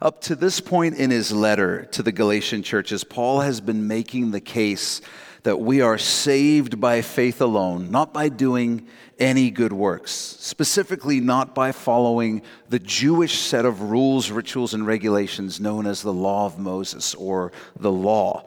Up to this point in his letter to the Galatian churches, Paul has been making the case that we are saved by faith alone, not by doing any good works, specifically, not by following the Jewish set of rules, rituals, and regulations known as the Law of Moses or the Law.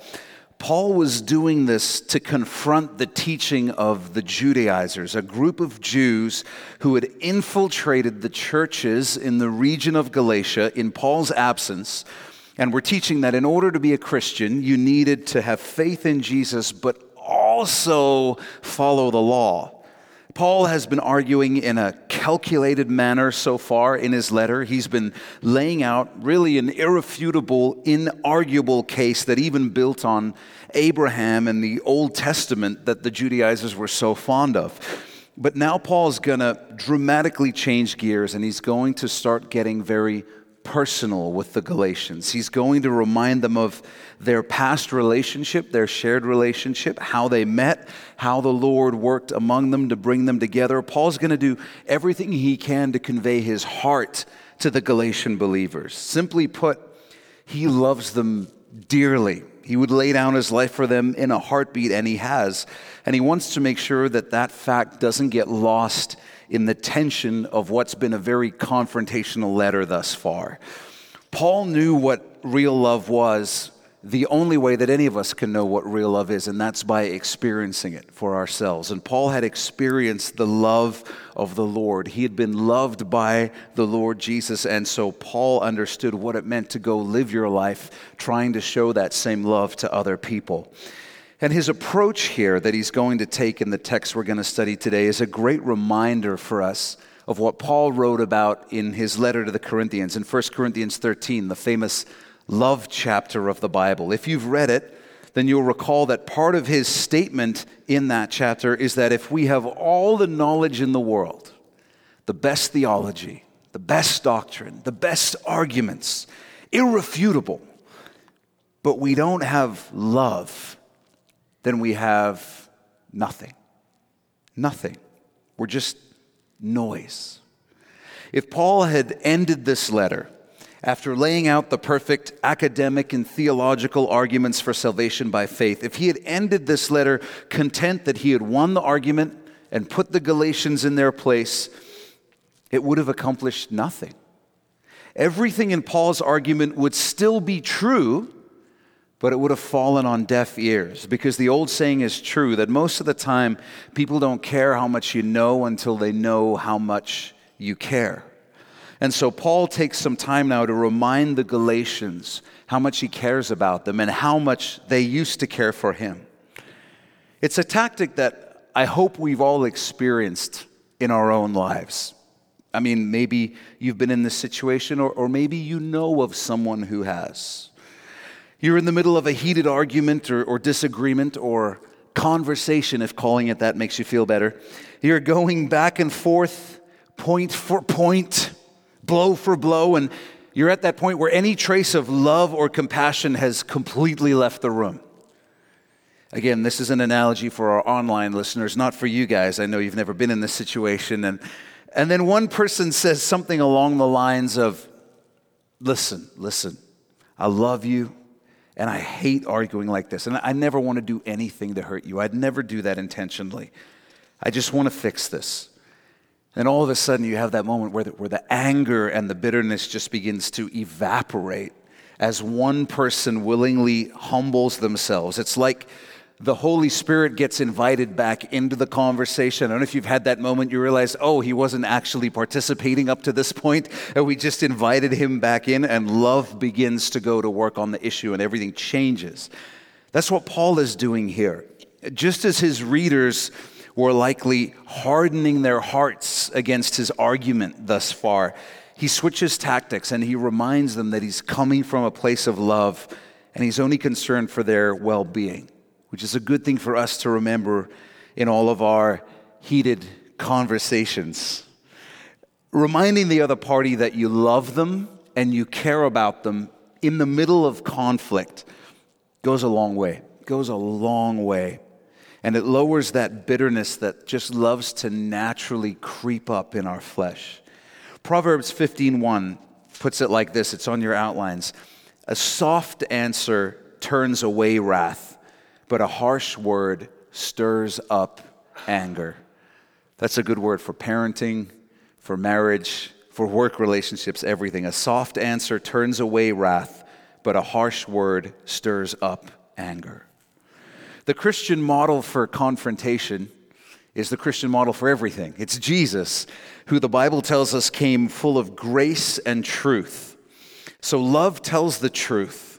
Paul was doing this to confront the teaching of the Judaizers, a group of Jews who had infiltrated the churches in the region of Galatia in Paul's absence and were teaching that in order to be a Christian, you needed to have faith in Jesus, but also follow the law. Paul has been arguing in a calculated manner so far in his letter. He's been laying out really an irrefutable, inarguable case that even built on Abraham and the Old Testament that the Judaizers were so fond of. But now Paul's going to dramatically change gears and he's going to start getting very personal with the Galatians. He's going to remind them of their past relationship, their shared relationship, how they met, how the Lord worked among them to bring them together. Paul's going to do everything he can to convey his heart to the Galatian believers. Simply put, he loves them dearly. He would lay down his life for them in a heartbeat, and he has. And he wants to make sure that that fact doesn't get lost in the tension of what's been a very confrontational letter thus far. Paul knew what real love was the only way that any of us can know what real love is, and that's by experiencing it for ourselves. And Paul had experienced the love of the Lord. He had been loved by the Lord Jesus, and so Paul understood what it meant to go live your life trying to show that same love to other people. And his approach here that he's going to take in the text we're going to study today is a great reminder for us of what Paul wrote about in his letter to the Corinthians in 1 Corinthians 13, the famous love chapter of the Bible. If you've read it, then you'll recall that part of his statement in that chapter is that if we have all the knowledge in the world, the best theology, the best doctrine, the best arguments, irrefutable, but we don't have love, then we have nothing. Nothing. We're just noise. If Paul had ended this letter after laying out the perfect academic and theological arguments for salvation by faith, if he had ended this letter content that he had won the argument and put the Galatians in their place, it would have accomplished nothing. Everything in Paul's argument would still be true but it would have fallen on deaf ears because the old saying is true that most of the time people don't care how much you know until they know how much you care. And so Paul takes some time now to remind the Galatians how much he cares about them and how much they used to care for him. It's a tactic that I hope we've all experienced in our own lives. I mean, maybe you've been in this situation, or, or maybe you know of someone who has. You're in the middle of a heated argument or, or disagreement or conversation, if calling it that makes you feel better. You're going back and forth, point for point, blow for blow, and you're at that point where any trace of love or compassion has completely left the room. Again, this is an analogy for our online listeners, not for you guys. I know you've never been in this situation. And, and then one person says something along the lines of, Listen, listen, I love you. And I hate arguing like this. And I never want to do anything to hurt you. I'd never do that intentionally. I just want to fix this. And all of a sudden, you have that moment where the, where the anger and the bitterness just begins to evaporate as one person willingly humbles themselves. It's like the Holy Spirit gets invited back into the conversation. I don't know if you've had that moment you realize, oh, he wasn't actually participating up to this point, and we just invited him back in, and love begins to go to work on the issue, and everything changes. That's what Paul is doing here. Just as his readers were likely hardening their hearts against his argument thus far, he switches tactics and he reminds them that he's coming from a place of love and he's only concerned for their well being which is a good thing for us to remember in all of our heated conversations. Reminding the other party that you love them and you care about them in the middle of conflict goes a long way. Goes a long way. And it lowers that bitterness that just loves to naturally creep up in our flesh. Proverbs 15:1 puts it like this it's on your outlines. A soft answer turns away wrath, but a harsh word stirs up anger. That's a good word for parenting, for marriage, for work relationships, everything. A soft answer turns away wrath, but a harsh word stirs up anger. The Christian model for confrontation is the Christian model for everything. It's Jesus, who the Bible tells us came full of grace and truth. So love tells the truth,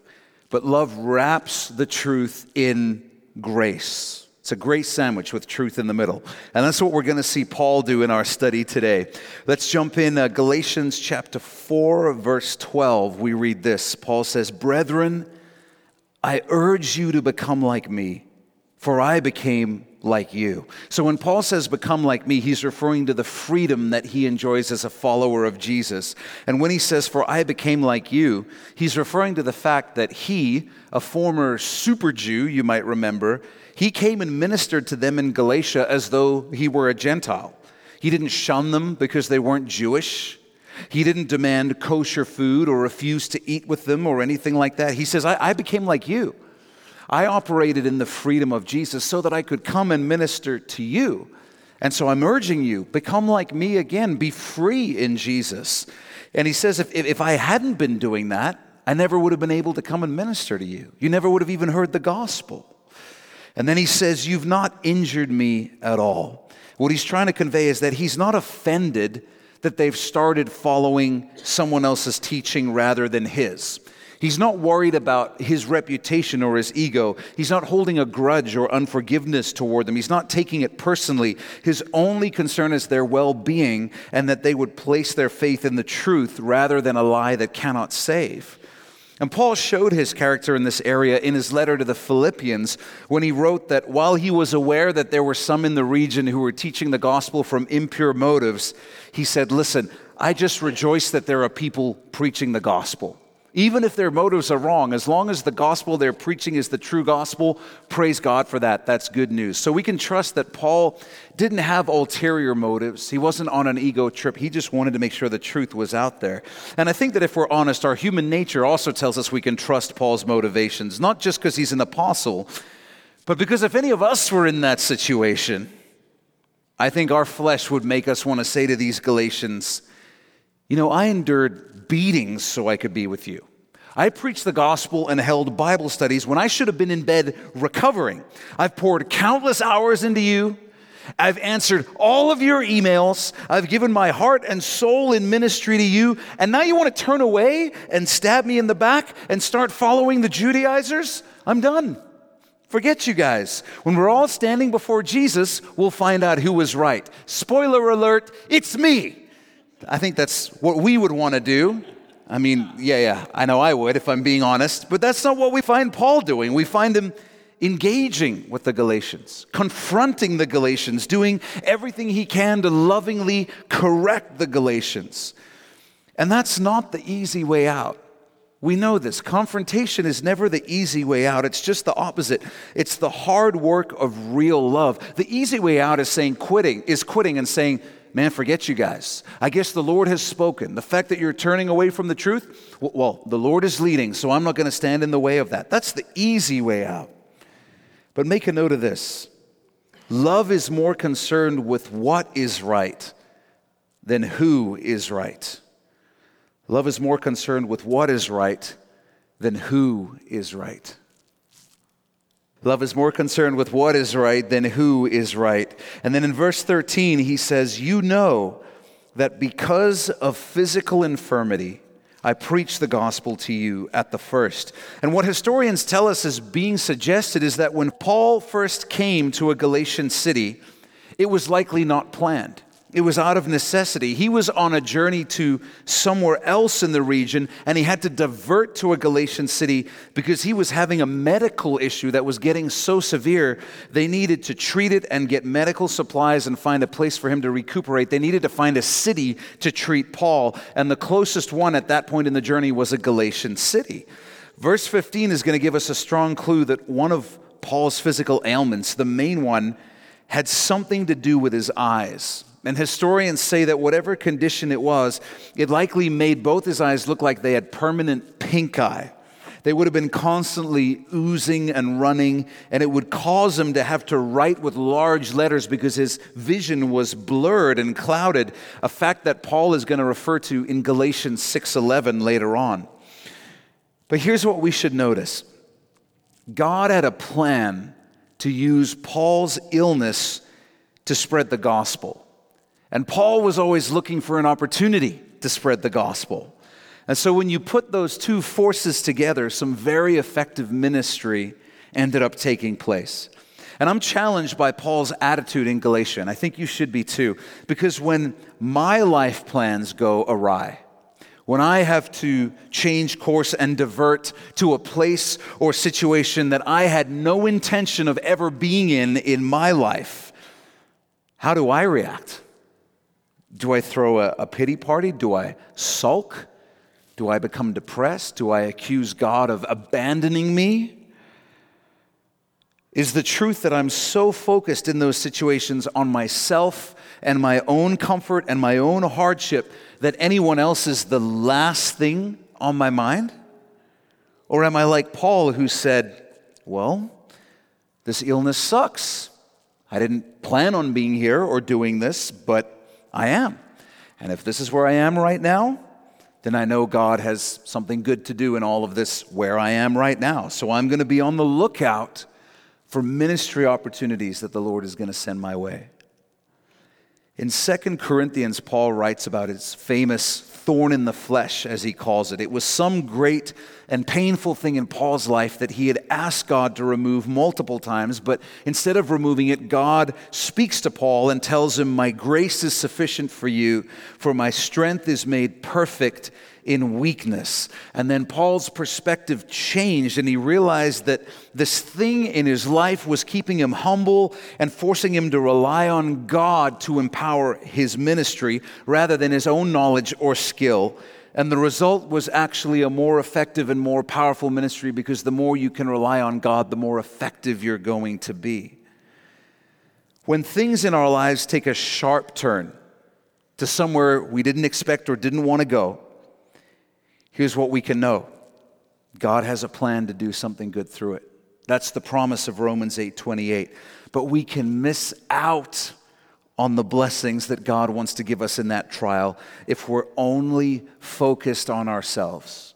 but love wraps the truth in grace. It's a great sandwich with truth in the middle. And that's what we're going to see Paul do in our study today. Let's jump in uh, Galatians chapter 4, verse 12. We read this Paul says, Brethren, I urge you to become like me, for I became like you. So when Paul says become like me, he's referring to the freedom that he enjoys as a follower of Jesus. And when he says, For I became like you, he's referring to the fact that he, a former super Jew, you might remember, he came and ministered to them in Galatia as though he were a Gentile. He didn't shun them because they weren't Jewish. He didn't demand kosher food or refuse to eat with them or anything like that. He says, I, I became like you. I operated in the freedom of Jesus so that I could come and minister to you. And so I'm urging you, become like me again, be free in Jesus. And he says, if, if I hadn't been doing that, I never would have been able to come and minister to you. You never would have even heard the gospel. And then he says, You've not injured me at all. What he's trying to convey is that he's not offended that they've started following someone else's teaching rather than his. He's not worried about his reputation or his ego. He's not holding a grudge or unforgiveness toward them. He's not taking it personally. His only concern is their well being and that they would place their faith in the truth rather than a lie that cannot save. And Paul showed his character in this area in his letter to the Philippians when he wrote that while he was aware that there were some in the region who were teaching the gospel from impure motives, he said, Listen, I just rejoice that there are people preaching the gospel. Even if their motives are wrong, as long as the gospel they're preaching is the true gospel, praise God for that. That's good news. So we can trust that Paul didn't have ulterior motives. He wasn't on an ego trip. He just wanted to make sure the truth was out there. And I think that if we're honest, our human nature also tells us we can trust Paul's motivations, not just because he's an apostle, but because if any of us were in that situation, I think our flesh would make us want to say to these Galatians, you know, I endured beatings so I could be with you. I preached the gospel and held Bible studies when I should have been in bed recovering. I've poured countless hours into you. I've answered all of your emails. I've given my heart and soul in ministry to you. And now you want to turn away and stab me in the back and start following the Judaizers? I'm done. Forget you guys. When we're all standing before Jesus, we'll find out who was right. Spoiler alert, it's me. I think that's what we would want to do. I mean, yeah, yeah, I know I would if I'm being honest, but that's not what we find Paul doing. We find him engaging with the Galatians, confronting the Galatians, doing everything he can to lovingly correct the Galatians. And that's not the easy way out. We know this. Confrontation is never the easy way out. It's just the opposite. It's the hard work of real love. The easy way out is saying quitting, is quitting and saying, man, forget you guys. I guess the Lord has spoken. The fact that you're turning away from the truth, well, the Lord is leading, so I'm not going to stand in the way of that. That's the easy way out. But make a note of this love is more concerned with what is right than who is right. Love is more concerned with what is right than who is right. Love is more concerned with what is right than who is right. And then in verse 13, he says, You know that because of physical infirmity, I preached the gospel to you at the first. And what historians tell us is being suggested is that when Paul first came to a Galatian city, it was likely not planned. It was out of necessity. He was on a journey to somewhere else in the region, and he had to divert to a Galatian city because he was having a medical issue that was getting so severe, they needed to treat it and get medical supplies and find a place for him to recuperate. They needed to find a city to treat Paul, and the closest one at that point in the journey was a Galatian city. Verse 15 is going to give us a strong clue that one of Paul's physical ailments, the main one, had something to do with his eyes. And historians say that whatever condition it was, it likely made both his eyes look like they had permanent pink eye. They would have been constantly oozing and running, and it would cause him to have to write with large letters because his vision was blurred and clouded, a fact that Paul is going to refer to in Galatians 6:11 later on. But here's what we should notice. God had a plan to use Paul's illness to spread the gospel. And Paul was always looking for an opportunity to spread the gospel. And so when you put those two forces together, some very effective ministry ended up taking place. And I'm challenged by Paul's attitude in Galatia, and I think you should be too, because when my life plans go awry, when I have to change course and divert to a place or situation that I had no intention of ever being in in my life, how do I react? Do I throw a, a pity party? Do I sulk? Do I become depressed? Do I accuse God of abandoning me? Is the truth that I'm so focused in those situations on myself and my own comfort and my own hardship that anyone else is the last thing on my mind? Or am I like Paul who said, Well, this illness sucks. I didn't plan on being here or doing this, but I am. And if this is where I am right now, then I know God has something good to do in all of this where I am right now. So I'm going to be on the lookout for ministry opportunities that the Lord is going to send my way. In 2 Corinthians, Paul writes about his famous thorn in the flesh, as he calls it. It was some great and painful thing in Paul's life that he had asked God to remove multiple times, but instead of removing it, God speaks to Paul and tells him, My grace is sufficient for you, for my strength is made perfect in weakness. And then Paul's perspective changed, and he realized that this thing in his life was keeping him humble and forcing him to rely on God to empower his ministry rather than his own knowledge or skill. And the result was actually a more effective and more powerful ministry because the more you can rely on God, the more effective you're going to be. When things in our lives take a sharp turn to somewhere we didn't expect or didn't want to go, here's what we can know God has a plan to do something good through it. That's the promise of Romans 8 28. But we can miss out on the blessings that God wants to give us in that trial if we're only focused on ourselves.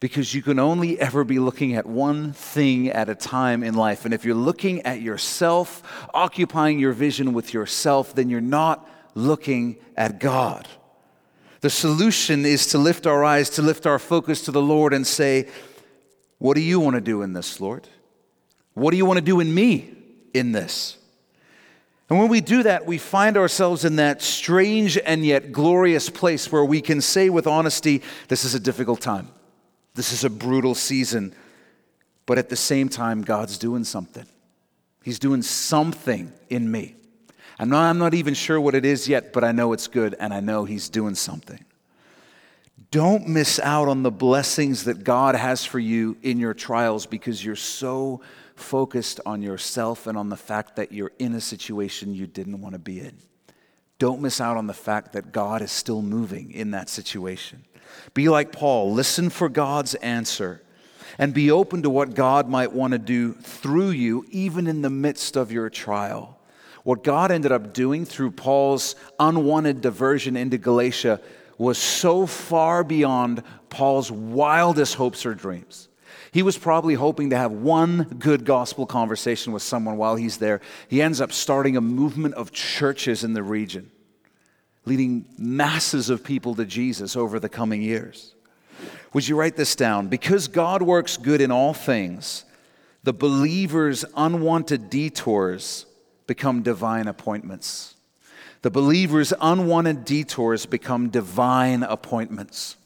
Because you can only ever be looking at one thing at a time in life. And if you're looking at yourself, occupying your vision with yourself, then you're not looking at God. The solution is to lift our eyes, to lift our focus to the Lord and say, What do you want to do in this, Lord? What do you want to do in me in this? And when we do that, we find ourselves in that strange and yet glorious place where we can say with honesty, This is a difficult time. This is a brutal season. But at the same time, God's doing something. He's doing something in me. I'm not, I'm not even sure what it is yet, but I know it's good and I know He's doing something. Don't miss out on the blessings that God has for you in your trials because you're so focused on yourself and on the fact that you're in a situation you didn't want to be in. Don't miss out on the fact that God is still moving in that situation. Be like Paul, listen for God's answer and be open to what God might want to do through you, even in the midst of your trial. What God ended up doing through Paul's unwanted diversion into Galatia was so far beyond Paul's wildest hopes or dreams. He was probably hoping to have one good gospel conversation with someone while he's there. He ends up starting a movement of churches in the region, leading masses of people to Jesus over the coming years. Would you write this down? Because God works good in all things, the believer's unwanted detours become divine appointments. The believer's unwanted detours become divine appointments.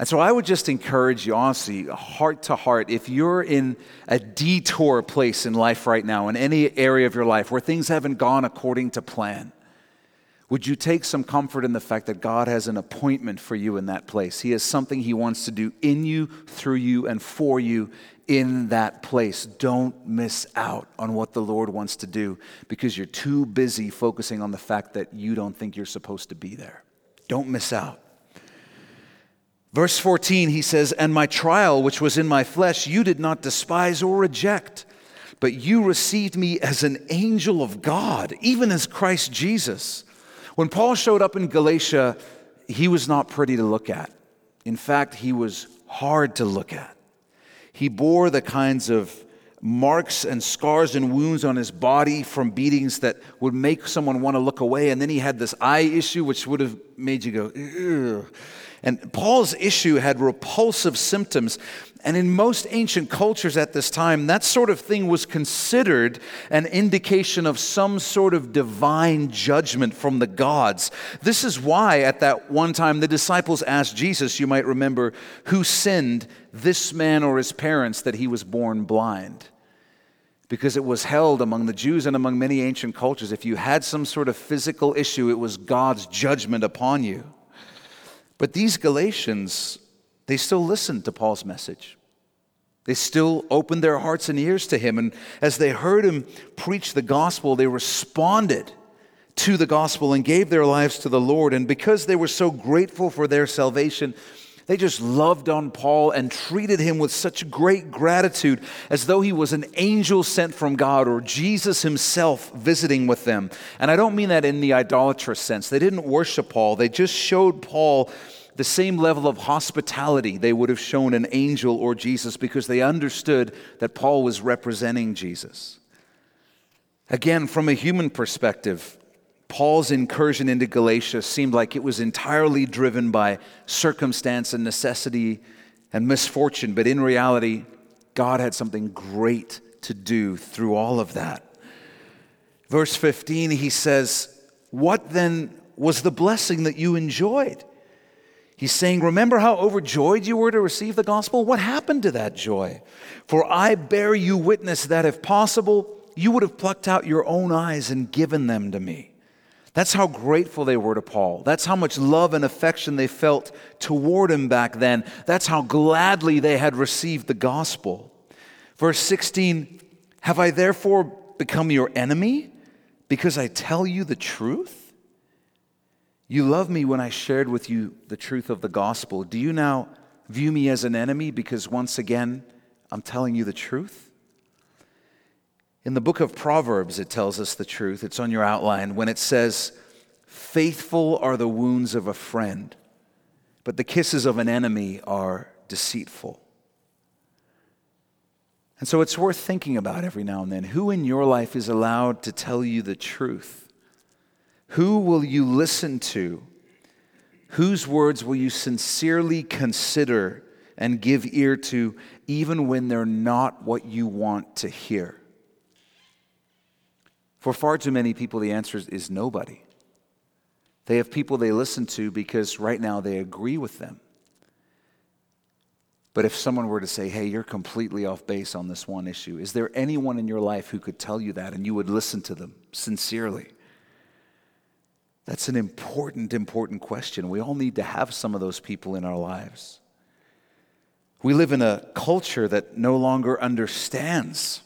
And so I would just encourage you, honestly, heart to heart, if you're in a detour place in life right now, in any area of your life where things haven't gone according to plan, would you take some comfort in the fact that God has an appointment for you in that place? He has something He wants to do in you, through you, and for you in that place. Don't miss out on what the Lord wants to do because you're too busy focusing on the fact that you don't think you're supposed to be there. Don't miss out. Verse 14, he says, And my trial, which was in my flesh, you did not despise or reject, but you received me as an angel of God, even as Christ Jesus. When Paul showed up in Galatia, he was not pretty to look at. In fact, he was hard to look at. He bore the kinds of marks and scars and wounds on his body from beatings that would make someone want to look away. And then he had this eye issue, which would have made you go, Ugh. And Paul's issue had repulsive symptoms. And in most ancient cultures at this time, that sort of thing was considered an indication of some sort of divine judgment from the gods. This is why, at that one time, the disciples asked Jesus, you might remember, who sinned, this man or his parents, that he was born blind? Because it was held among the Jews and among many ancient cultures, if you had some sort of physical issue, it was God's judgment upon you. But these Galatians, they still listened to Paul's message. They still opened their hearts and ears to him. And as they heard him preach the gospel, they responded to the gospel and gave their lives to the Lord. And because they were so grateful for their salvation, they just loved on Paul and treated him with such great gratitude as though he was an angel sent from God or Jesus himself visiting with them. And I don't mean that in the idolatrous sense. They didn't worship Paul, they just showed Paul the same level of hospitality they would have shown an angel or Jesus because they understood that Paul was representing Jesus. Again, from a human perspective, Paul's incursion into Galatia seemed like it was entirely driven by circumstance and necessity and misfortune, but in reality, God had something great to do through all of that. Verse 15, he says, What then was the blessing that you enjoyed? He's saying, Remember how overjoyed you were to receive the gospel? What happened to that joy? For I bear you witness that if possible, you would have plucked out your own eyes and given them to me. That's how grateful they were to Paul. That's how much love and affection they felt toward him back then. That's how gladly they had received the gospel. Verse 16 Have I therefore become your enemy because I tell you the truth? You loved me when I shared with you the truth of the gospel. Do you now view me as an enemy because once again I'm telling you the truth? In the book of Proverbs, it tells us the truth. It's on your outline when it says, Faithful are the wounds of a friend, but the kisses of an enemy are deceitful. And so it's worth thinking about every now and then. Who in your life is allowed to tell you the truth? Who will you listen to? Whose words will you sincerely consider and give ear to, even when they're not what you want to hear? For far too many people, the answer is nobody. They have people they listen to because right now they agree with them. But if someone were to say, hey, you're completely off base on this one issue, is there anyone in your life who could tell you that and you would listen to them sincerely? That's an important, important question. We all need to have some of those people in our lives. We live in a culture that no longer understands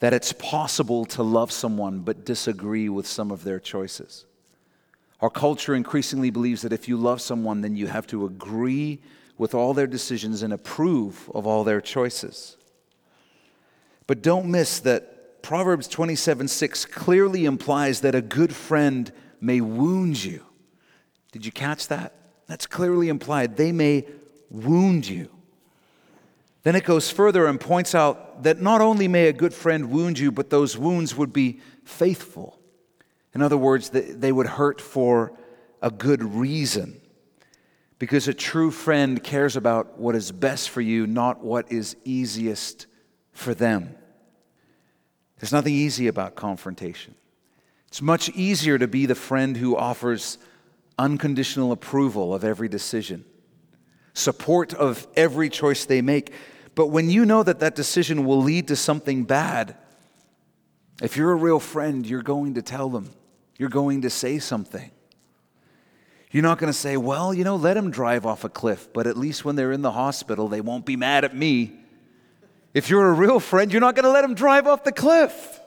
that it's possible to love someone but disagree with some of their choices. Our culture increasingly believes that if you love someone, then you have to agree with all their decisions and approve of all their choices. But don't miss that Proverbs 27 6 clearly implies that a good friend may wound you. Did you catch that? That's clearly implied. They may wound you. Then it goes further and points out that not only may a good friend wound you, but those wounds would be faithful. In other words, they would hurt for a good reason. Because a true friend cares about what is best for you, not what is easiest for them. There's nothing easy about confrontation. It's much easier to be the friend who offers unconditional approval of every decision support of every choice they make. But when you know that that decision will lead to something bad, if you're a real friend, you're going to tell them, you're going to say something. You're not going to say, well, you know, let them drive off a cliff, but at least when they're in the hospital, they won't be mad at me. If you're a real friend, you're not going to let them drive off the cliff.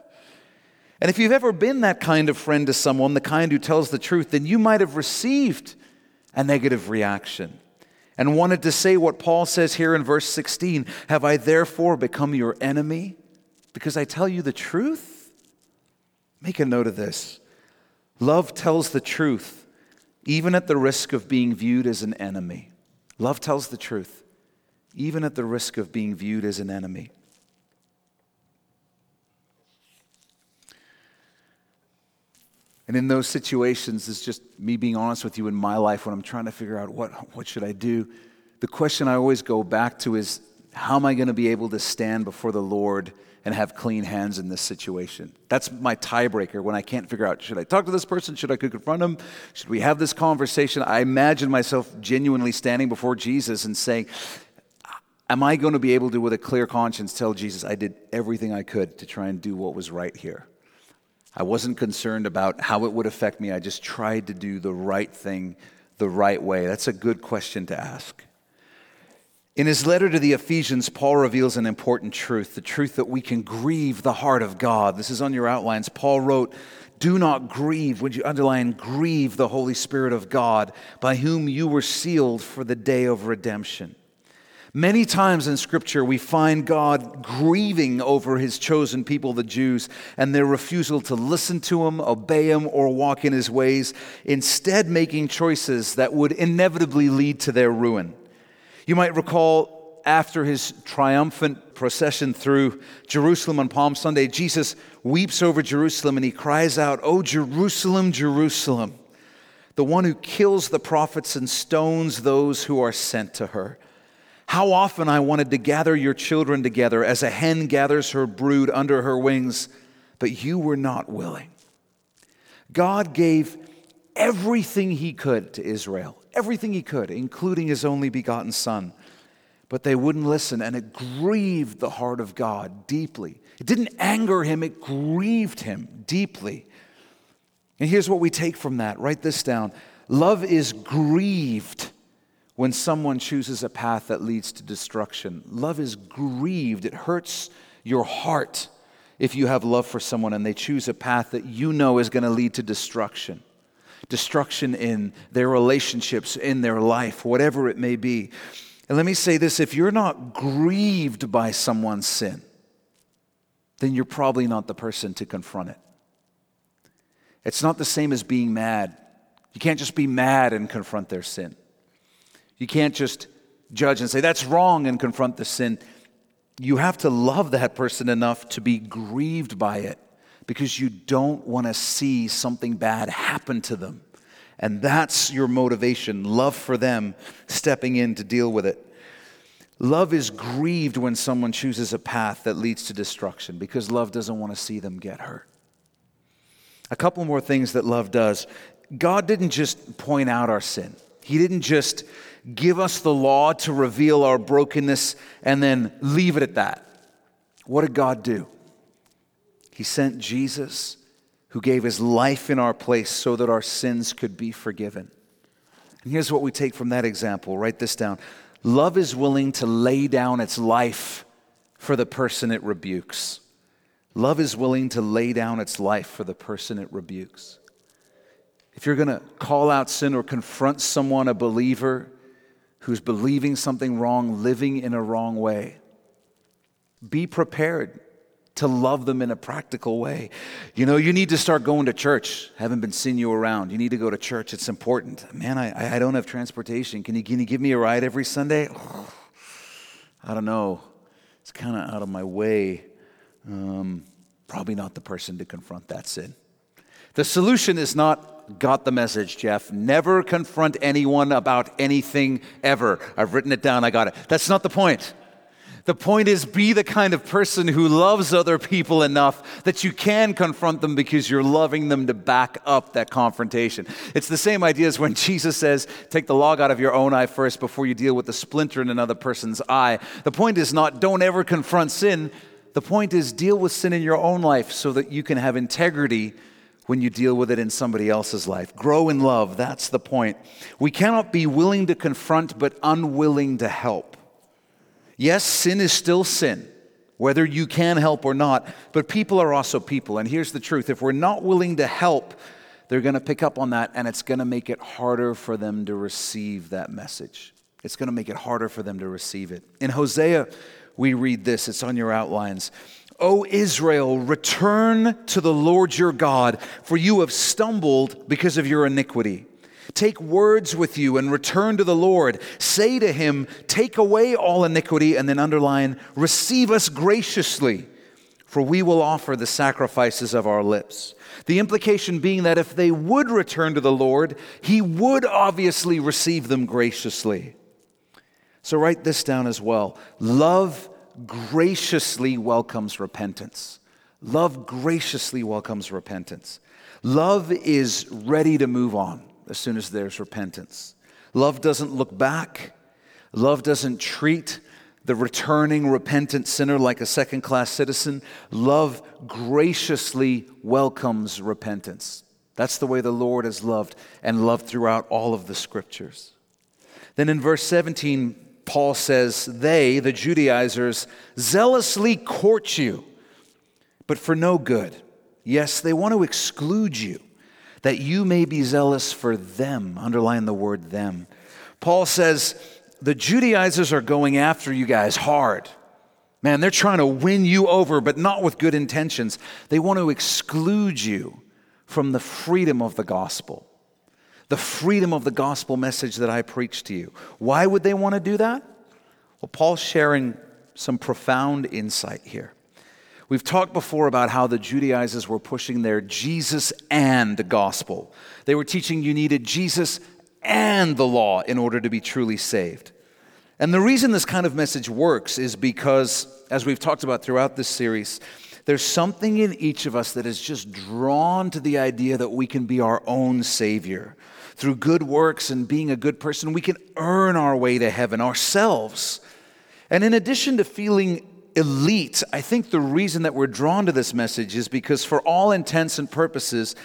And if you've ever been that kind of friend to someone, the kind who tells the truth, then you might have received a negative reaction and wanted to say what Paul says here in verse 16 Have I therefore become your enemy because I tell you the truth? Make a note of this. Love tells the truth, even at the risk of being viewed as an enemy. Love tells the truth, even at the risk of being viewed as an enemy. And in those situations, it's just me being honest with you in my life when I'm trying to figure out what, what should I do. The question I always go back to is how am I going to be able to stand before the Lord and have clean hands in this situation? That's my tiebreaker when I can't figure out should I talk to this person? Should I confront him? Should we have this conversation? I imagine myself genuinely standing before Jesus and saying, Am I going to be able to, with a clear conscience, tell Jesus, I did everything I could to try and do what was right here? I wasn't concerned about how it would affect me. I just tried to do the right thing the right way. That's a good question to ask. In his letter to the Ephesians, Paul reveals an important truth the truth that we can grieve the heart of God. This is on your outlines. Paul wrote, Do not grieve, would you underline, grieve the Holy Spirit of God, by whom you were sealed for the day of redemption. Many times in Scripture, we find God grieving over his chosen people, the Jews, and their refusal to listen to him, obey him, or walk in his ways, instead, making choices that would inevitably lead to their ruin. You might recall after his triumphant procession through Jerusalem on Palm Sunday, Jesus weeps over Jerusalem and he cries out, Oh, Jerusalem, Jerusalem, the one who kills the prophets and stones those who are sent to her. How often I wanted to gather your children together as a hen gathers her brood under her wings, but you were not willing. God gave everything he could to Israel, everything he could, including his only begotten Son. But they wouldn't listen, and it grieved the heart of God deeply. It didn't anger him, it grieved him deeply. And here's what we take from that write this down love is grieved when someone chooses a path that leads to destruction. Love is grieved, it hurts your heart if you have love for someone and they choose a path that you know is going to lead to destruction. Destruction in their relationships, in their life, whatever it may be. And let me say this if you're not grieved by someone's sin, then you're probably not the person to confront it. It's not the same as being mad. You can't just be mad and confront their sin. You can't just judge and say, that's wrong and confront the sin. You have to love that person enough to be grieved by it because you don't want to see something bad happen to them. And that's your motivation love for them, stepping in to deal with it. Love is grieved when someone chooses a path that leads to destruction because love doesn't want to see them get hurt. A couple more things that love does. God didn't just point out our sin, He didn't just give us the law to reveal our brokenness, and then leave it at that. What did God do? He sent Jesus, who gave his life in our place so that our sins could be forgiven. And here's what we take from that example write this down. Love is willing to lay down its life for the person it rebukes. Love is willing to lay down its life for the person it rebukes. If you're going to call out sin or confront someone, a believer, who's believing something wrong, living in a wrong way. Be prepared to love them in a practical way. You know, you need to start going to church. Haven't been seeing you around. You need to go to church. It's important. Man, I, I don't have transportation. Can you, can you give me a ride every Sunday? Oh, I don't know. It's kind of out of my way. Um, probably not the person to confront that sin. The solution is not got the message, Jeff. Never confront anyone about anything ever. I've written it down, I got it. That's not the point. The point is, be the kind of person who loves other people enough that you can confront them because you're loving them to back up that confrontation. It's the same idea as when Jesus says, Take the log out of your own eye first before you deal with the splinter in another person's eye. The point is not, don't ever confront sin. The point is, deal with sin in your own life so that you can have integrity when you deal with it in somebody else's life. Grow in love, that's the point. We cannot be willing to confront but unwilling to help. Yes, sin is still sin, whether you can help or not, but people are also people. And here's the truth if we're not willing to help, they're going to pick up on that and it's going to make it harder for them to receive that message. It's going to make it harder for them to receive it. In Hosea, we read this, it's on your outlines. O Israel, return to the Lord your God, for you have stumbled because of your iniquity. Take words with you and return to the Lord. Say to him, Take away all iniquity, and then underline, Receive us graciously, for we will offer the sacrifices of our lips. The implication being that if they would return to the Lord, he would obviously receive them graciously. So write this down as well. Love graciously welcomes repentance. Love graciously welcomes repentance. Love is ready to move on as soon as there's repentance. Love doesn't look back. Love doesn't treat the returning repentant sinner like a second class citizen. Love graciously welcomes repentance. That's the way the Lord has loved and loved throughout all of the scriptures. Then in verse 17, Paul says, They, the Judaizers, zealously court you, but for no good. Yes, they want to exclude you, that you may be zealous for them. Underline the word them. Paul says, The Judaizers are going after you guys hard. Man, they're trying to win you over, but not with good intentions. They want to exclude you from the freedom of the gospel the freedom of the gospel message that I preach to you. Why would they want to do that? Well, Paul's sharing some profound insight here. We've talked before about how the Judaizers were pushing their Jesus and the gospel. They were teaching you needed Jesus and the law in order to be truly saved. And the reason this kind of message works is because, as we've talked about throughout this series, there's something in each of us that is just drawn to the idea that we can be our own Savior through good works and being a good person, we can earn our way to heaven ourselves. And in addition to feeling elite, I think the reason that we're drawn to this message is because, for all intents and purposes,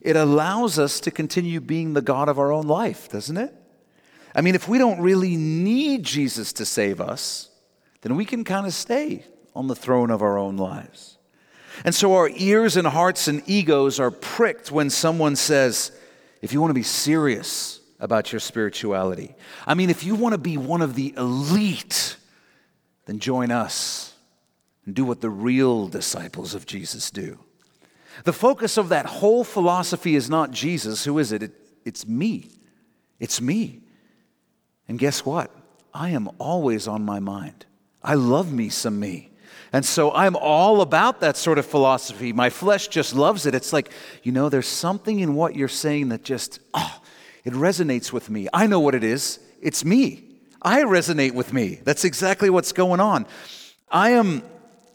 it allows us to continue being the God of our own life, doesn't it? I mean, if we don't really need Jesus to save us, then we can kind of stay on the throne of our own lives. And so our ears and hearts and egos are pricked when someone says, if you want to be serious about your spirituality, I mean, if you want to be one of the elite, then join us and do what the real disciples of Jesus do. The focus of that whole philosophy is not Jesus. Who is it? it it's me. It's me. And guess what? I am always on my mind. I love me some me. And so I'm all about that sort of philosophy. My flesh just loves it. It's like, you know, there's something in what you're saying that just, oh, it resonates with me. I know what it is. It's me. I resonate with me. That's exactly what's going on. I am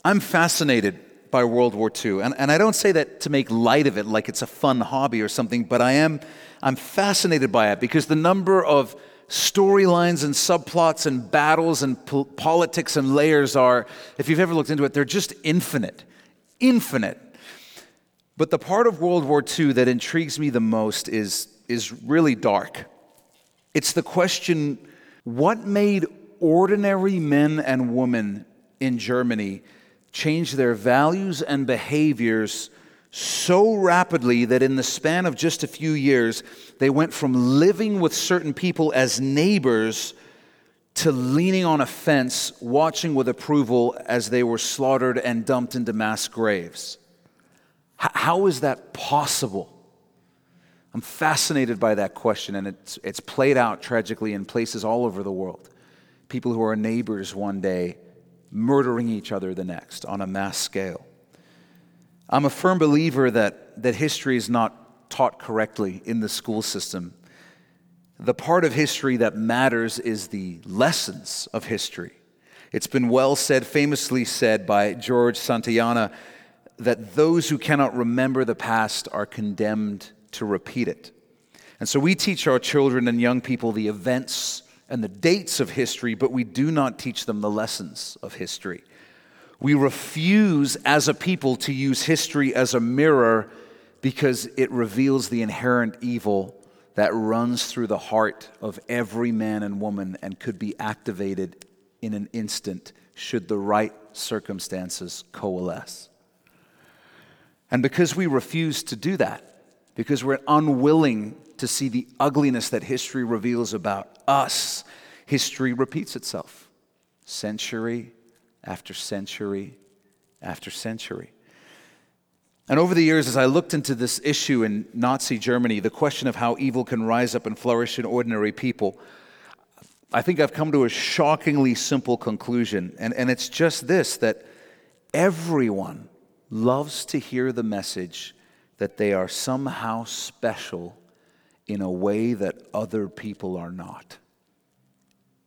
I'm fascinated by World War II. And, and I don't say that to make light of it like it's a fun hobby or something, but I am I'm fascinated by it because the number of storylines and subplots and battles and po- politics and layers are, if you've ever looked into it, they're just infinite. Infinite. But the part of World War II that intrigues me the most is, is really dark. It's the question what made ordinary men and women in Germany change their values and behaviors so rapidly that in the span of just a few years, they went from living with certain people as neighbors to leaning on a fence, watching with approval as they were slaughtered and dumped into mass graves. H- how is that possible? I'm fascinated by that question, and it's, it's played out tragically in places all over the world. People who are neighbors one day murdering each other the next on a mass scale. I'm a firm believer that, that history is not taught correctly in the school system. The part of history that matters is the lessons of history. It's been well said, famously said by George Santayana, that those who cannot remember the past are condemned to repeat it. And so we teach our children and young people the events and the dates of history, but we do not teach them the lessons of history. We refuse as a people to use history as a mirror because it reveals the inherent evil that runs through the heart of every man and woman and could be activated in an instant should the right circumstances coalesce. And because we refuse to do that, because we're unwilling to see the ugliness that history reveals about us, history repeats itself century after century after century. And over the years, as I looked into this issue in Nazi Germany, the question of how evil can rise up and flourish in ordinary people, I think I've come to a shockingly simple conclusion. And, and it's just this that everyone loves to hear the message that they are somehow special in a way that other people are not.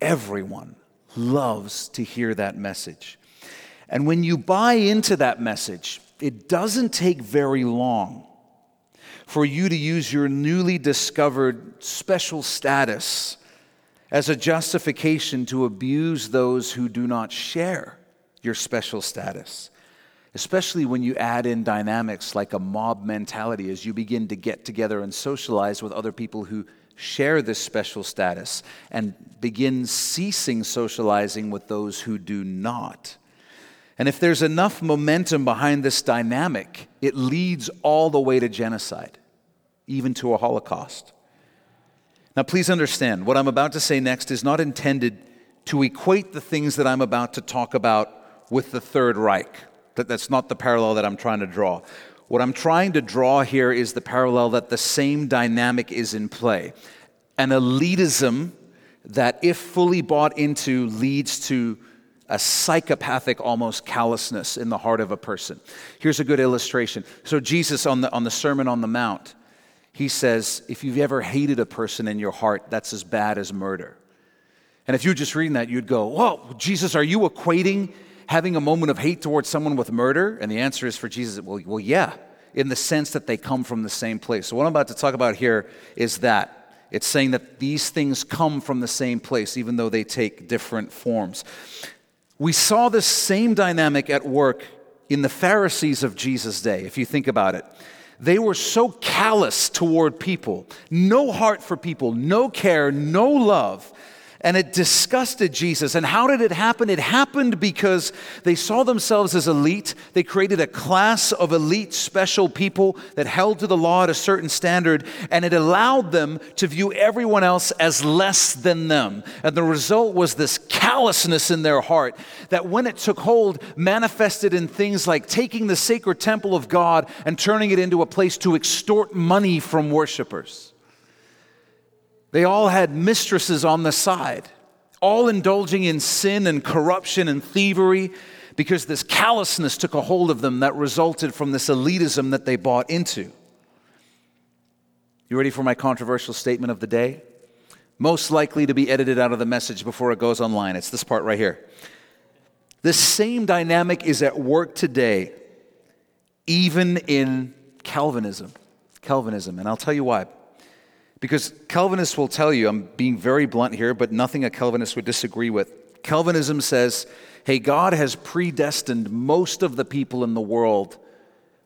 Everyone loves to hear that message. And when you buy into that message, it doesn't take very long for you to use your newly discovered special status as a justification to abuse those who do not share your special status especially when you add in dynamics like a mob mentality as you begin to get together and socialize with other people who share this special status and begin ceasing socializing with those who do not. And if there's enough momentum behind this dynamic, it leads all the way to genocide, even to a Holocaust. Now, please understand, what I'm about to say next is not intended to equate the things that I'm about to talk about with the Third Reich that, that's not the parallel that I'm trying to draw. What I'm trying to draw here is the parallel that the same dynamic is in play. An elitism that, if fully bought into, leads to a psychopathic almost callousness in the heart of a person. Here's a good illustration. So, Jesus on the, on the Sermon on the Mount, he says, If you've ever hated a person in your heart, that's as bad as murder. And if you're just reading that, you'd go, Whoa, Jesus, are you equating having a moment of hate towards someone with murder? And the answer is for Jesus, well, well, yeah, in the sense that they come from the same place. So, what I'm about to talk about here is that it's saying that these things come from the same place, even though they take different forms. We saw this same dynamic at work in the Pharisees of Jesus' day, if you think about it. They were so callous toward people, no heart for people, no care, no love and it disgusted Jesus. And how did it happen? It happened because they saw themselves as elite. They created a class of elite, special people that held to the law at a certain standard, and it allowed them to view everyone else as less than them. And the result was this callousness in their heart that, when it took hold, manifested in things like taking the sacred temple of God and turning it into a place to extort money from worshipers. They all had mistresses on the side, all indulging in sin and corruption and thievery because this callousness took a hold of them that resulted from this elitism that they bought into. You ready for my controversial statement of the day? Most likely to be edited out of the message before it goes online. It's this part right here. This same dynamic is at work today, even in Calvinism. Calvinism, and I'll tell you why. Because Calvinists will tell you, I'm being very blunt here, but nothing a Calvinist would disagree with. Calvinism says, hey, God has predestined most of the people in the world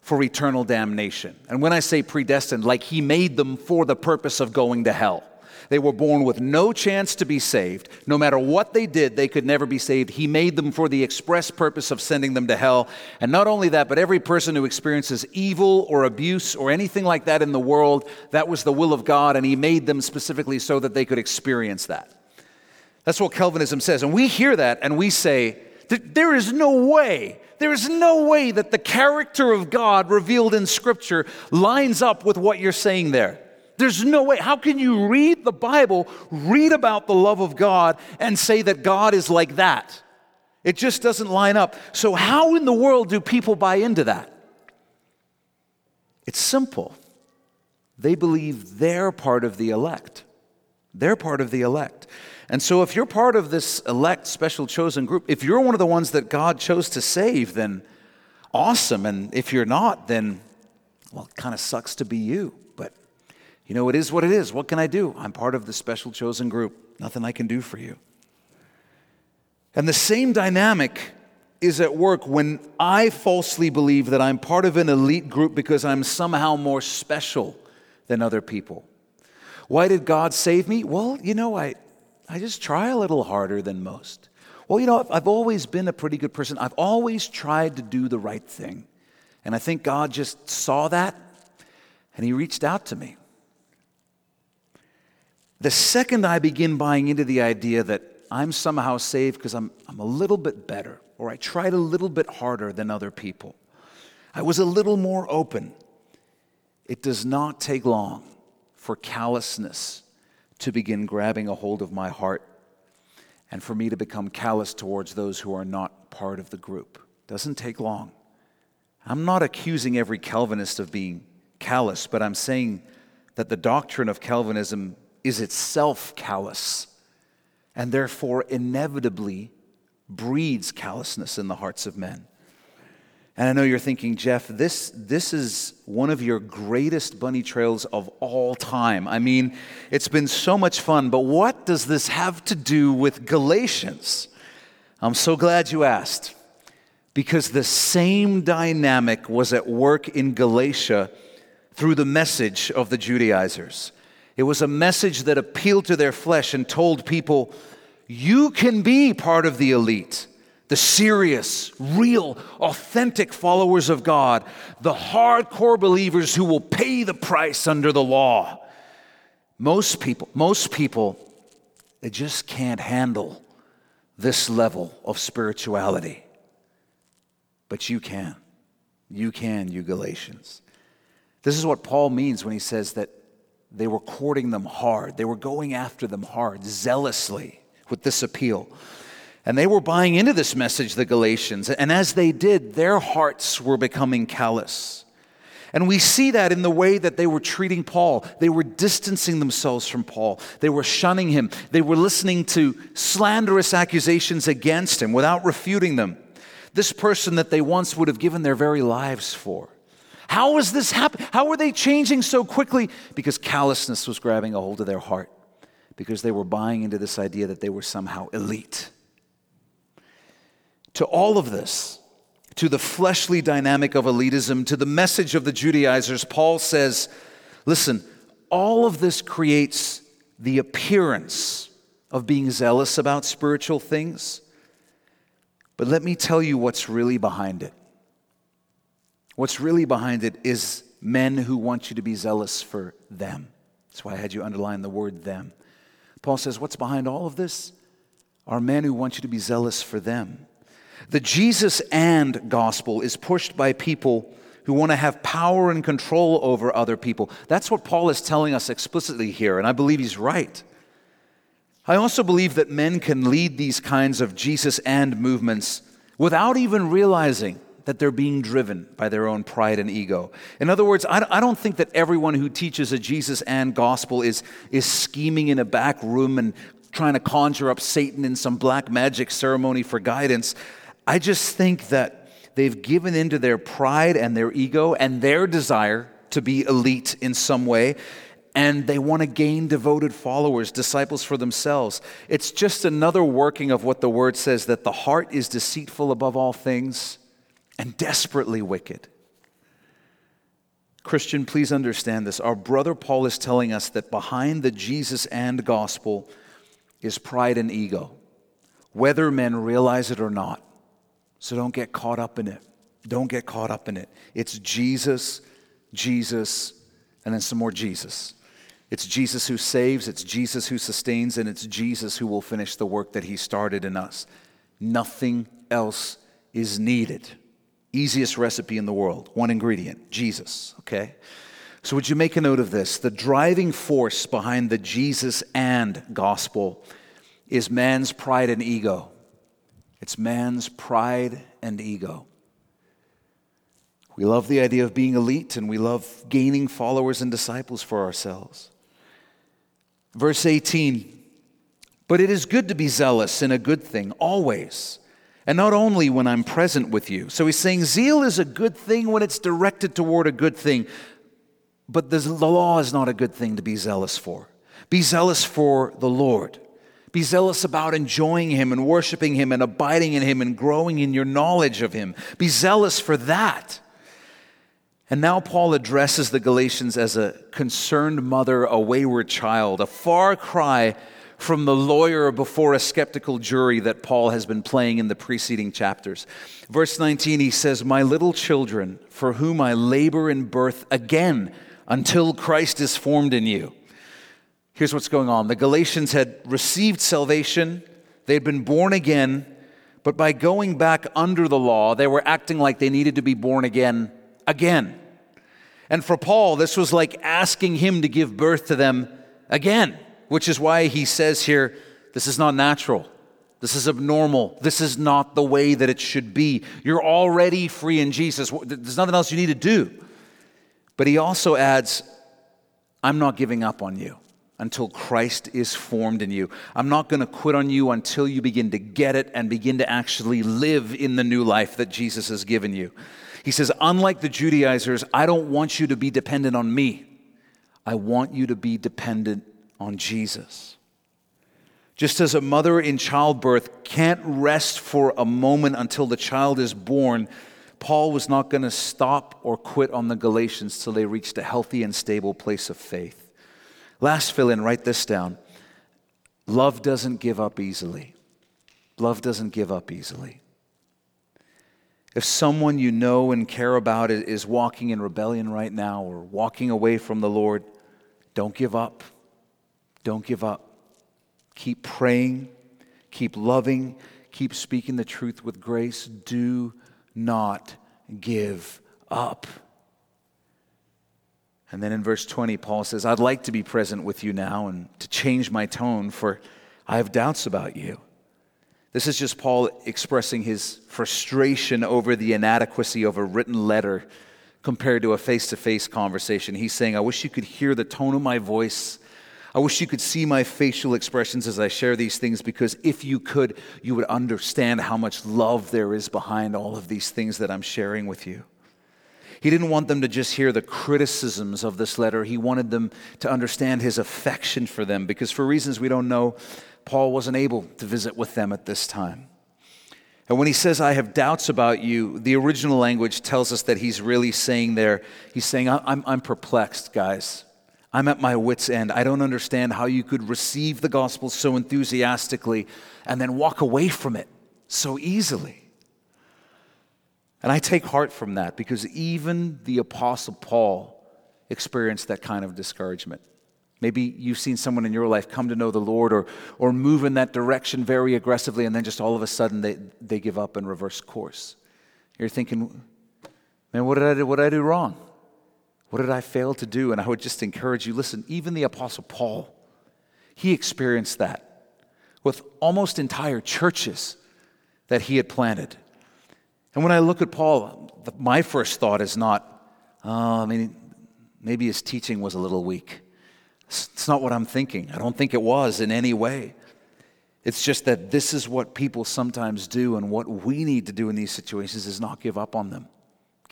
for eternal damnation. And when I say predestined, like he made them for the purpose of going to hell. They were born with no chance to be saved. No matter what they did, they could never be saved. He made them for the express purpose of sending them to hell. And not only that, but every person who experiences evil or abuse or anything like that in the world, that was the will of God, and He made them specifically so that they could experience that. That's what Calvinism says. And we hear that and we say, there is no way, there is no way that the character of God revealed in Scripture lines up with what you're saying there. There's no way. How can you read the Bible, read about the love of God, and say that God is like that? It just doesn't line up. So, how in the world do people buy into that? It's simple. They believe they're part of the elect. They're part of the elect. And so, if you're part of this elect, special chosen group, if you're one of the ones that God chose to save, then awesome. And if you're not, then, well, it kind of sucks to be you you know, it is what it is. What can I do? I'm part of the special chosen group. Nothing I can do for you. And the same dynamic is at work when I falsely believe that I'm part of an elite group because I'm somehow more special than other people. Why did God save me? Well, you know, I, I just try a little harder than most. Well, you know, I've always been a pretty good person. I've always tried to do the right thing. And I think God just saw that and He reached out to me. The second I begin buying into the idea that I'm somehow saved because I'm, I'm a little bit better, or I tried a little bit harder than other people, I was a little more open. It does not take long for callousness to begin grabbing a hold of my heart and for me to become callous towards those who are not part of the group. Doesn't take long. I'm not accusing every Calvinist of being callous, but I'm saying that the doctrine of Calvinism is itself callous and therefore inevitably breeds callousness in the hearts of men. And I know you're thinking, Jeff, this, this is one of your greatest bunny trails of all time. I mean, it's been so much fun, but what does this have to do with Galatians? I'm so glad you asked, because the same dynamic was at work in Galatia through the message of the Judaizers. It was a message that appealed to their flesh and told people, you can be part of the elite the serious, real, authentic followers of God, the hardcore believers who will pay the price under the law. Most people, most people, they just can't handle this level of spirituality. But you can. You can, you Galatians. This is what Paul means when he says that they were courting them hard. They were going after them hard, zealously, with this appeal. And they were buying into this message, the Galatians. And as they did, their hearts were becoming callous. And we see that in the way that they were treating Paul. They were distancing themselves from Paul. They were shunning him. They were listening to slanderous accusations against him without refuting them. This person that they once would have given their very lives for. How was this happening? How were they changing so quickly? Because callousness was grabbing a hold of their heart. Because they were buying into this idea that they were somehow elite to all of this, to the fleshly dynamic of elitism, to the message of the Judaizers, Paul says, listen, all of this creates the appearance of being zealous about spiritual things. But let me tell you what's really behind it. What's really behind it is men who want you to be zealous for them. That's why I had you underline the word them. Paul says, What's behind all of this? Are men who want you to be zealous for them. The Jesus and gospel is pushed by people who want to have power and control over other people. That's what Paul is telling us explicitly here, and I believe he's right. I also believe that men can lead these kinds of Jesus and movements without even realizing that they're being driven by their own pride and ego. In other words, I don't think that everyone who teaches a Jesus and gospel is, is scheming in a back room and trying to conjure up Satan in some black magic ceremony for guidance. I just think that they've given into their pride and their ego and their desire to be elite in some way, and they want to gain devoted followers, disciples for themselves. It's just another working of what the word says that the heart is deceitful above all things and desperately wicked. Christian, please understand this. Our brother Paul is telling us that behind the Jesus and gospel is pride and ego, whether men realize it or not. So don't get caught up in it. Don't get caught up in it. It's Jesus, Jesus, and then some more Jesus. It's Jesus who saves, it's Jesus who sustains, and it's Jesus who will finish the work that he started in us. Nothing else is needed. Easiest recipe in the world, one ingredient Jesus, okay? So, would you make a note of this? The driving force behind the Jesus and gospel is man's pride and ego. It's man's pride and ego. We love the idea of being elite and we love gaining followers and disciples for ourselves. Verse 18 But it is good to be zealous in a good thing, always, and not only when I'm present with you. So he's saying zeal is a good thing when it's directed toward a good thing, but the law is not a good thing to be zealous for. Be zealous for the Lord. Be zealous about enjoying Him and worshiping Him and abiding in Him and growing in your knowledge of Him. Be zealous for that. And now Paul addresses the Galatians as a concerned mother, a wayward child, a far cry from the lawyer before a skeptical jury that Paul has been playing in the preceding chapters. Verse 19, he says, My little children, for whom I labor in birth again until Christ is formed in you. Here's what's going on the Galatians had received salvation, they had been born again, but by going back under the law, they were acting like they needed to be born again again. And for Paul, this was like asking him to give birth to them again which is why he says here, this is not natural. This is abnormal. This is not the way that it should be. You're already free in Jesus. There's nothing else you need to do. But he also adds, I'm not giving up on you until Christ is formed in you. I'm not going to quit on you until you begin to get it and begin to actually live in the new life that Jesus has given you. He says, unlike the Judaizers, I don't want you to be dependent on me. I want you to be dependent on Jesus. Just as a mother in childbirth can't rest for a moment until the child is born, Paul was not going to stop or quit on the Galatians till they reached a healthy and stable place of faith. Last fill in, write this down. Love doesn't give up easily. Love doesn't give up easily. If someone you know and care about is walking in rebellion right now or walking away from the Lord, don't give up. Don't give up. Keep praying, keep loving, keep speaking the truth with grace. Do not give up. And then in verse 20, Paul says, I'd like to be present with you now and to change my tone, for I have doubts about you. This is just Paul expressing his frustration over the inadequacy of a written letter compared to a face to face conversation. He's saying, I wish you could hear the tone of my voice I wish you could see my facial expressions as I share these things because if you could, you would understand how much love there is behind all of these things that I'm sharing with you. He didn't want them to just hear the criticisms of this letter. He wanted them to understand his affection for them because, for reasons we don't know, Paul wasn't able to visit with them at this time. And when he says, I have doubts about you, the original language tells us that he's really saying there, he's saying, I'm, I'm perplexed, guys. I'm at my wits' end. I don't understand how you could receive the gospel so enthusiastically and then walk away from it so easily. And I take heart from that because even the Apostle Paul experienced that kind of discouragement. Maybe you've seen someone in your life come to know the Lord or, or move in that direction very aggressively, and then just all of a sudden they, they give up and reverse course. You're thinking, man, what did I do, what did I do wrong? What did I fail to do? And I would just encourage you listen, even the Apostle Paul, he experienced that with almost entire churches that he had planted. And when I look at Paul, my first thought is not, oh, I mean, maybe his teaching was a little weak. It's not what I'm thinking. I don't think it was in any way. It's just that this is what people sometimes do, and what we need to do in these situations is not give up on them.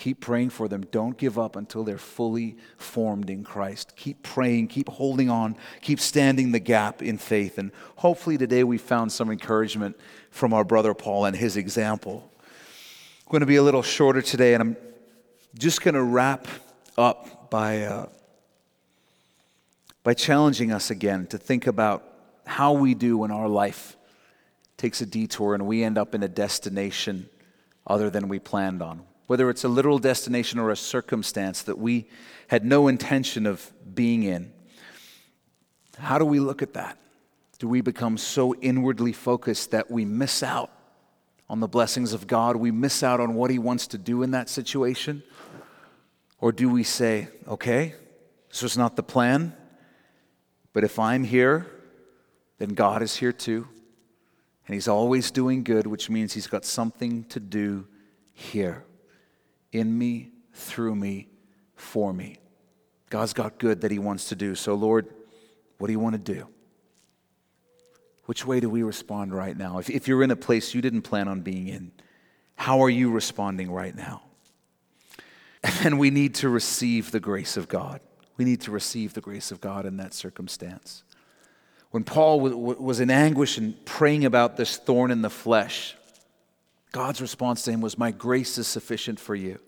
Keep praying for them. Don't give up until they're fully formed in Christ. Keep praying, keep holding on, keep standing the gap in faith. And hopefully today we found some encouragement from our brother Paul and his example. I'm going to be a little shorter today, and I'm just going to wrap up by, uh, by challenging us again to think about how we do when our life takes a detour and we end up in a destination other than we planned on whether it's a literal destination or a circumstance that we had no intention of being in. How do we look at that? Do we become so inwardly focused that we miss out on the blessings of God? We miss out on what He wants to do in that situation? Or do we say, okay, this was not the plan, but if I'm here, then God is here too. And He's always doing good, which means He's got something to do here in me, through me, for me. God's got good that He wants to do. So, Lord, what do you want to do? Which way do we respond right now? If, if you're in a place you didn't plan on being in, how are you responding right now? And we need to receive the grace of God. We need to receive the grace of God in that circumstance. When Paul was in anguish and praying about this thorn in the flesh, God's response to him was, My grace is sufficient for you.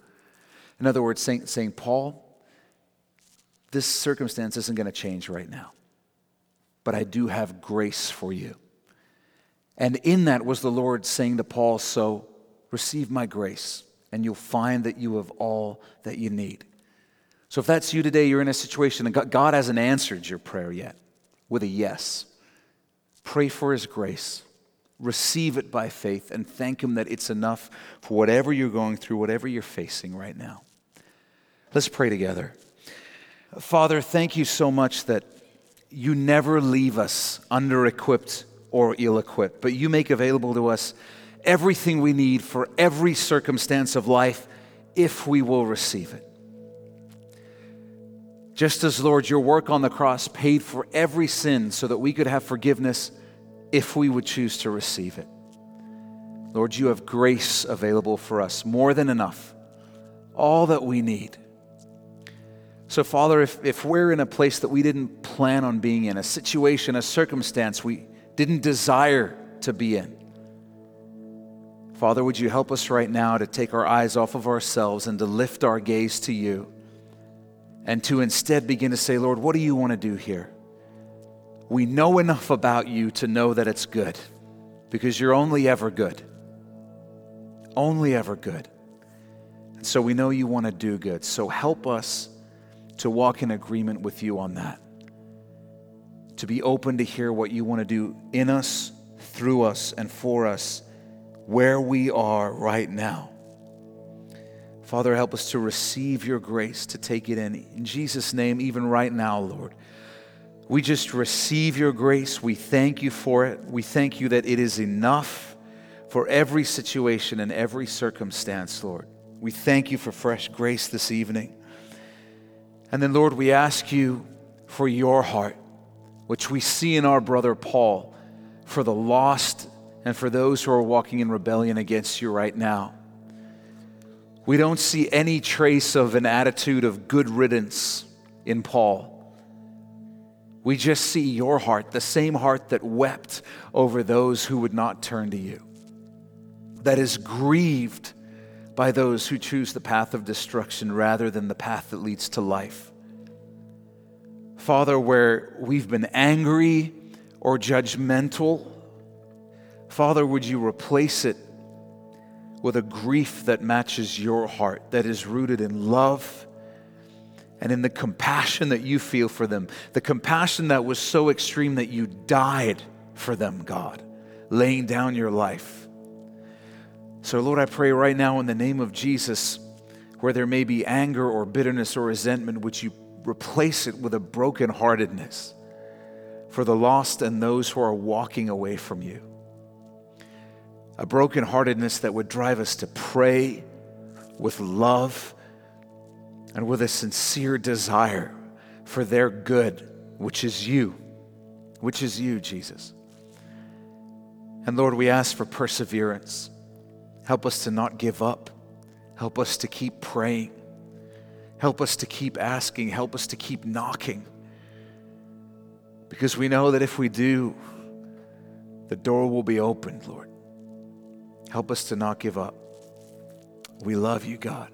In other words, saying Paul, this circumstance isn't going to change right now, but I do have grace for you. And in that was the Lord saying to Paul, So receive my grace, and you'll find that you have all that you need. So if that's you today, you're in a situation and God hasn't answered your prayer yet with a yes. Pray for his grace. Receive it by faith and thank him that it's enough for whatever you're going through, whatever you're facing right now. Let's pray together. Father, thank you so much that you never leave us under equipped or ill equipped, but you make available to us everything we need for every circumstance of life if we will receive it. Just as, Lord, your work on the cross paid for every sin so that we could have forgiveness if we would choose to receive it. Lord, you have grace available for us, more than enough, all that we need. So, Father, if, if we're in a place that we didn't plan on being in, a situation, a circumstance we didn't desire to be in, Father, would you help us right now to take our eyes off of ourselves and to lift our gaze to you and to instead begin to say, Lord, what do you want to do here? We know enough about you to know that it's good because you're only ever good. Only ever good. And so we know you want to do good. So help us to walk in agreement with you on that. To be open to hear what you want to do in us, through us, and for us where we are right now. Father, help us to receive your grace, to take it in. In Jesus' name, even right now, Lord. We just receive your grace. We thank you for it. We thank you that it is enough for every situation and every circumstance, Lord. We thank you for fresh grace this evening. And then, Lord, we ask you for your heart, which we see in our brother Paul, for the lost and for those who are walking in rebellion against you right now. We don't see any trace of an attitude of good riddance in Paul. We just see your heart, the same heart that wept over those who would not turn to you, that is grieved by those who choose the path of destruction rather than the path that leads to life. Father, where we've been angry or judgmental, Father, would you replace it with a grief that matches your heart, that is rooted in love and in the compassion that you feel for them, the compassion that was so extreme that you died for them, God, laying down your life. So, Lord, I pray right now in the name of Jesus, where there may be anger or bitterness or resentment, would you replace it with a brokenheartedness for the lost and those who are walking away from you a brokenheartedness that would drive us to pray with love and with a sincere desire for their good, which is you, which is you, Jesus. And Lord, we ask for perseverance. Help us to not give up. Help us to keep praying. Help us to keep asking. Help us to keep knocking. Because we know that if we do, the door will be opened, Lord. Help us to not give up. We love you, God.